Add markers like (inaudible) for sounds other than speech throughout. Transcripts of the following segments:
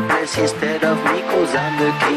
my place instead of me, cause I'm the king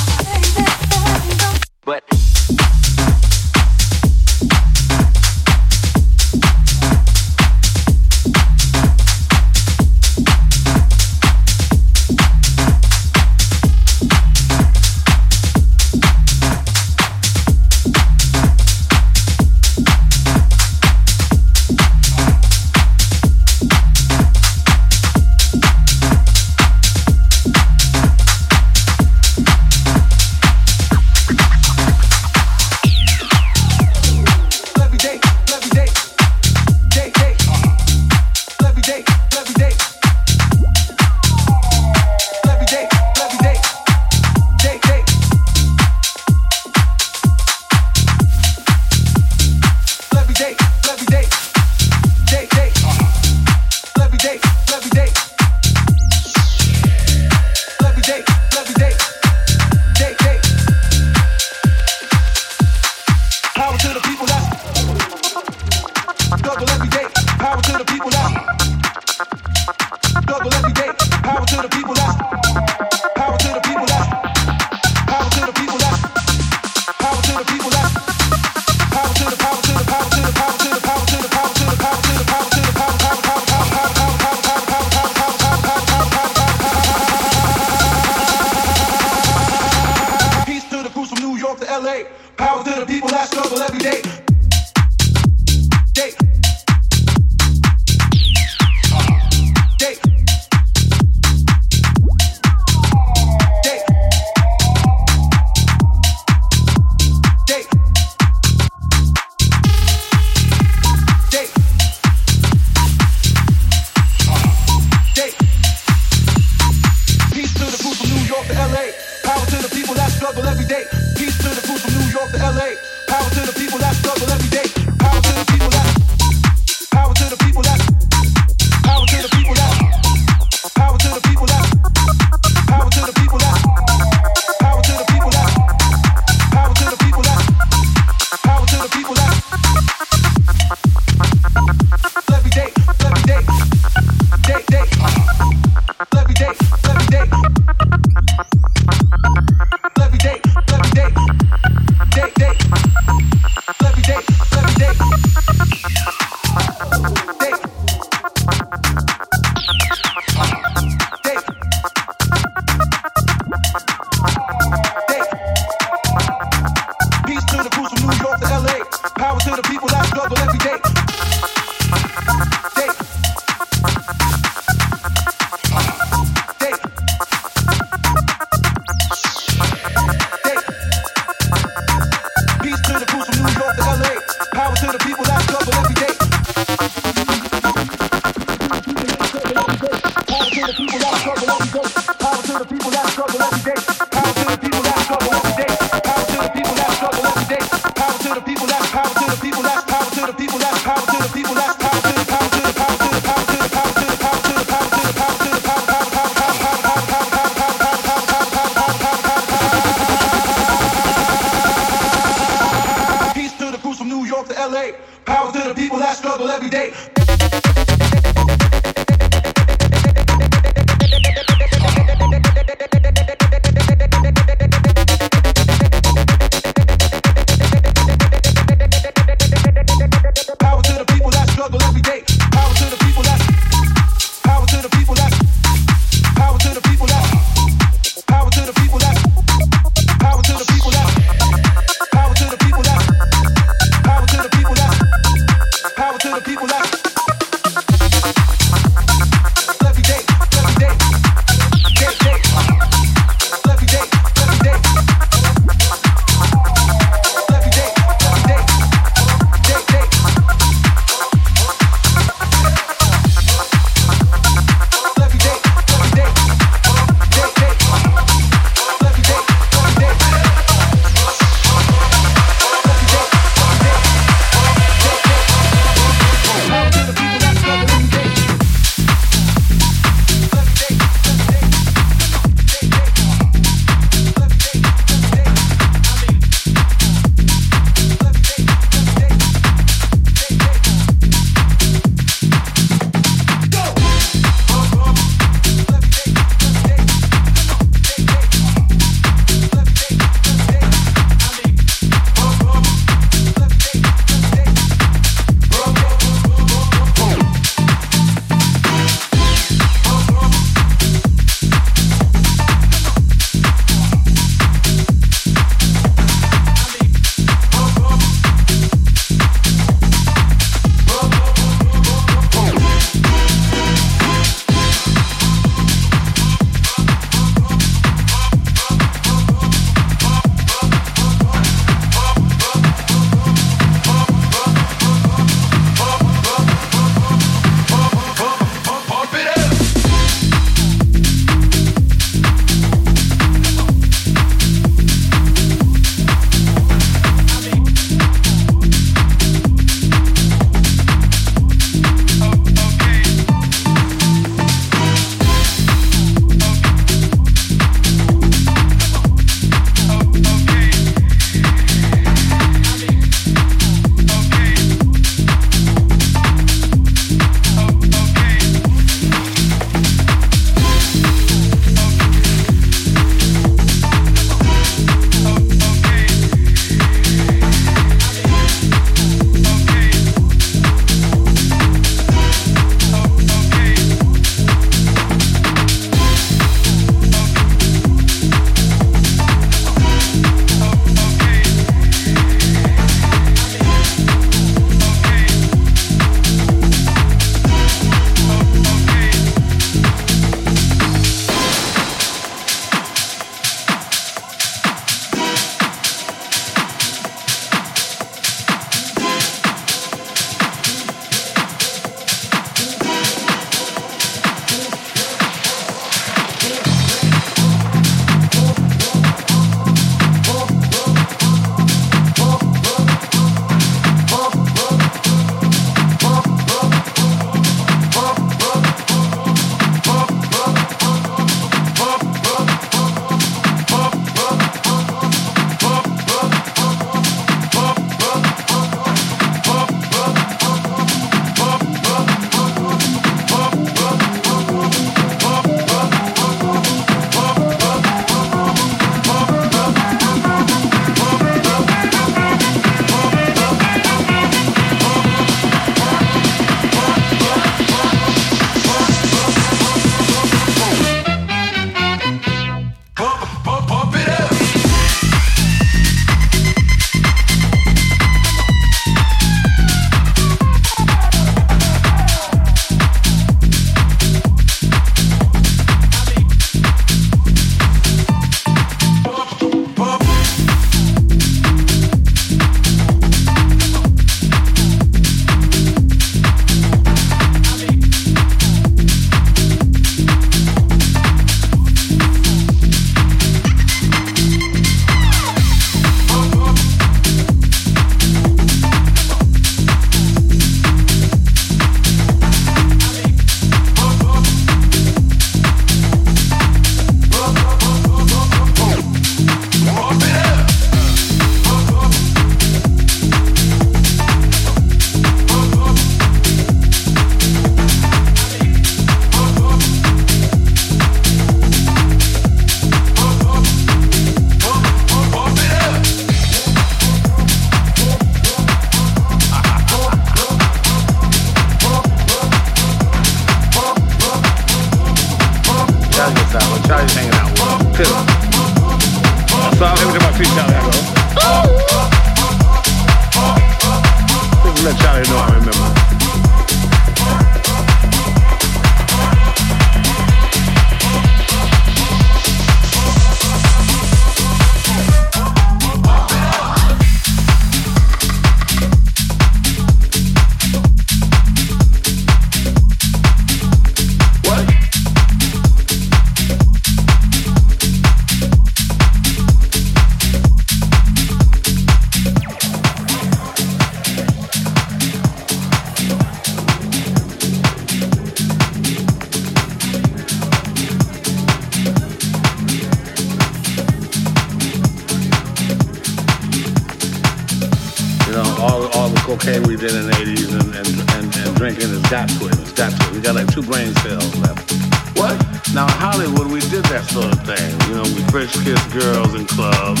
know, we first kissed girls in clubs.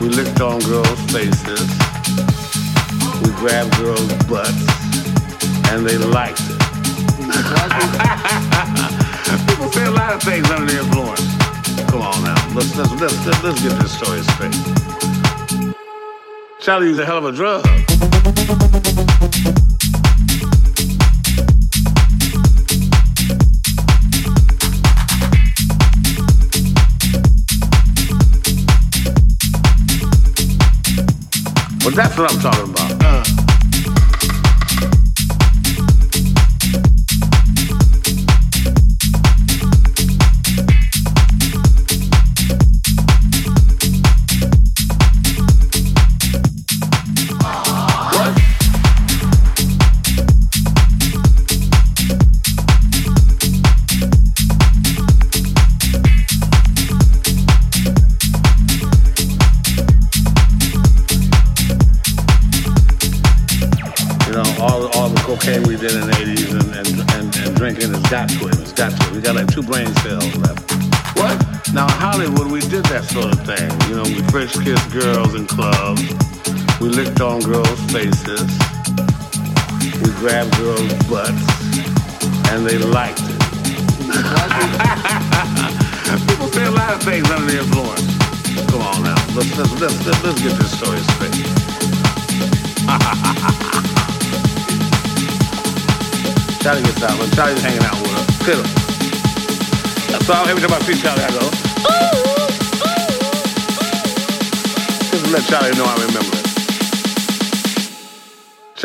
We licked on girls' faces. We grabbed girls' butts. And they liked it. (laughs) People say a lot of things under the influence. Come on now. Let's, let's, let's, let's, let's get this story straight. Charlie used a hell of a drug. But that's what I'm talking about.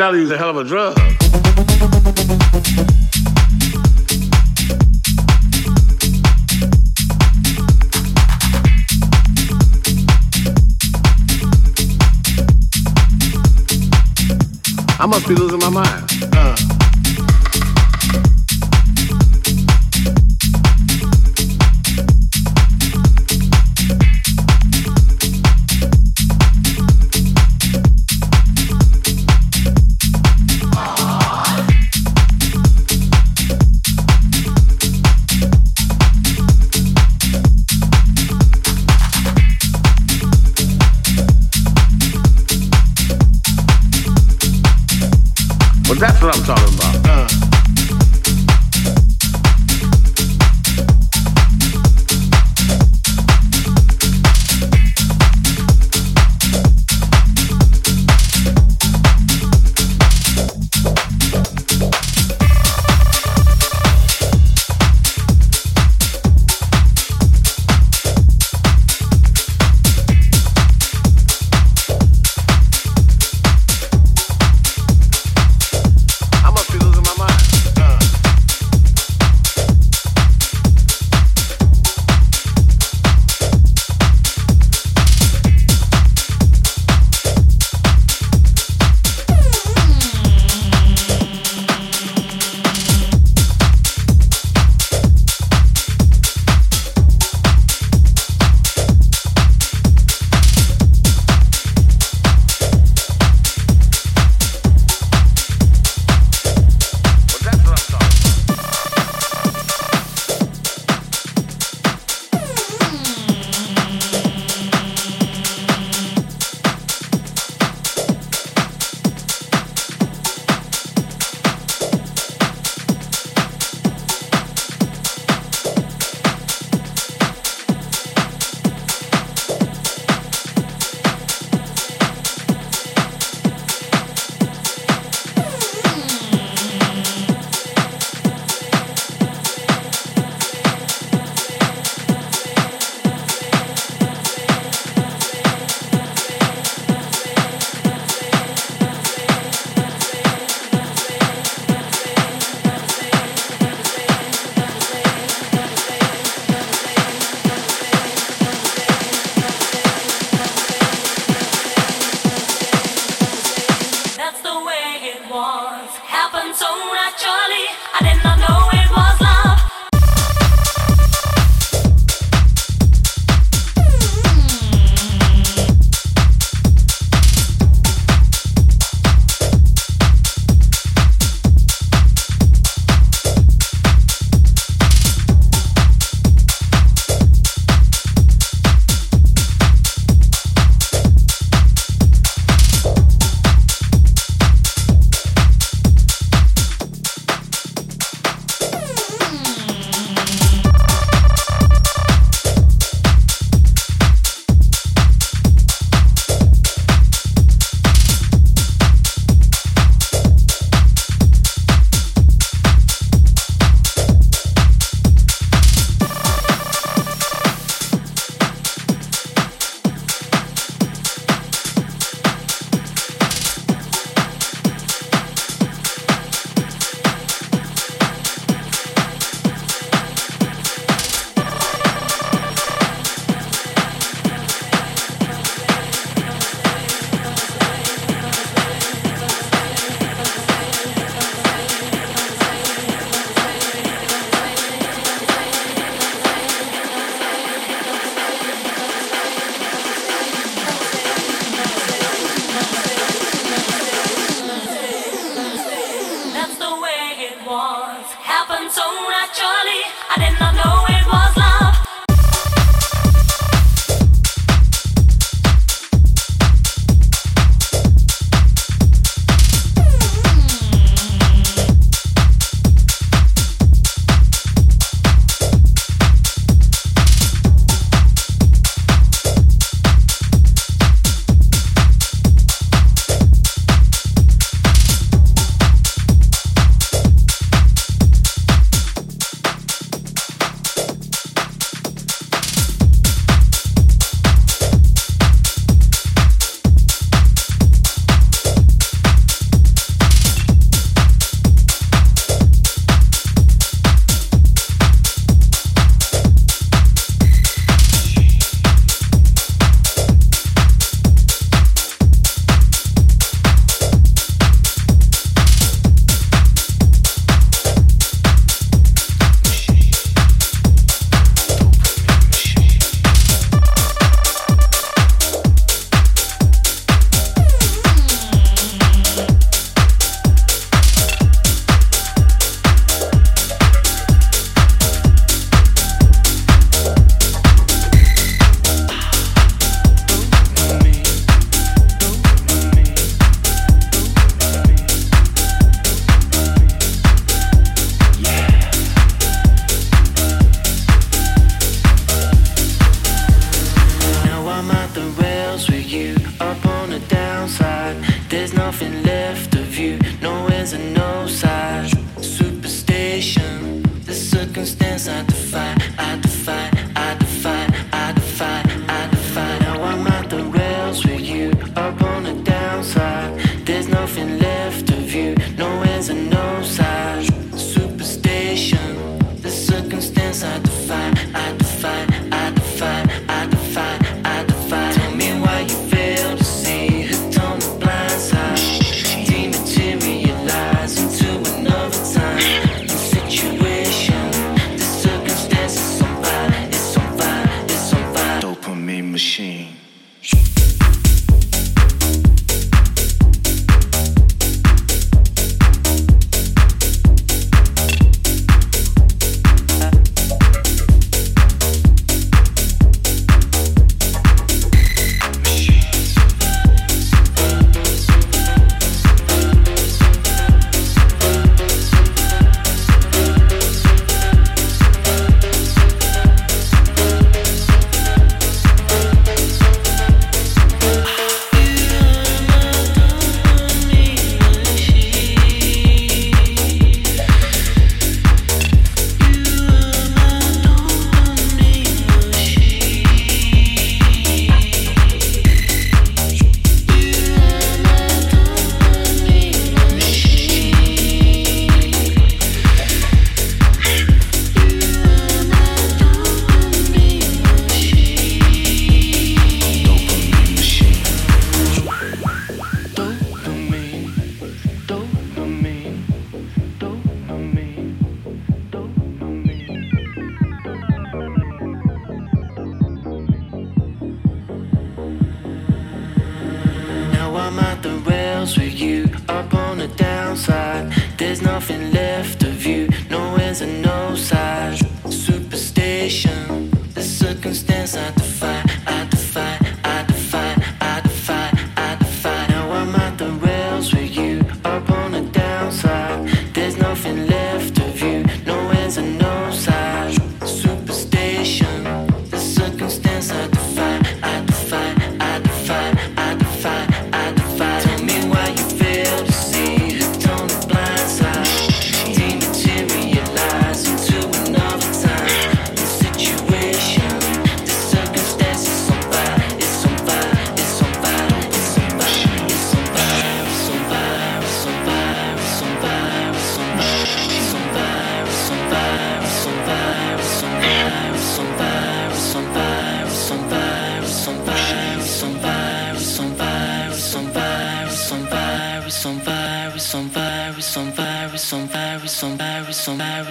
Cali a hell of a drug. I must be losing my mind. it one.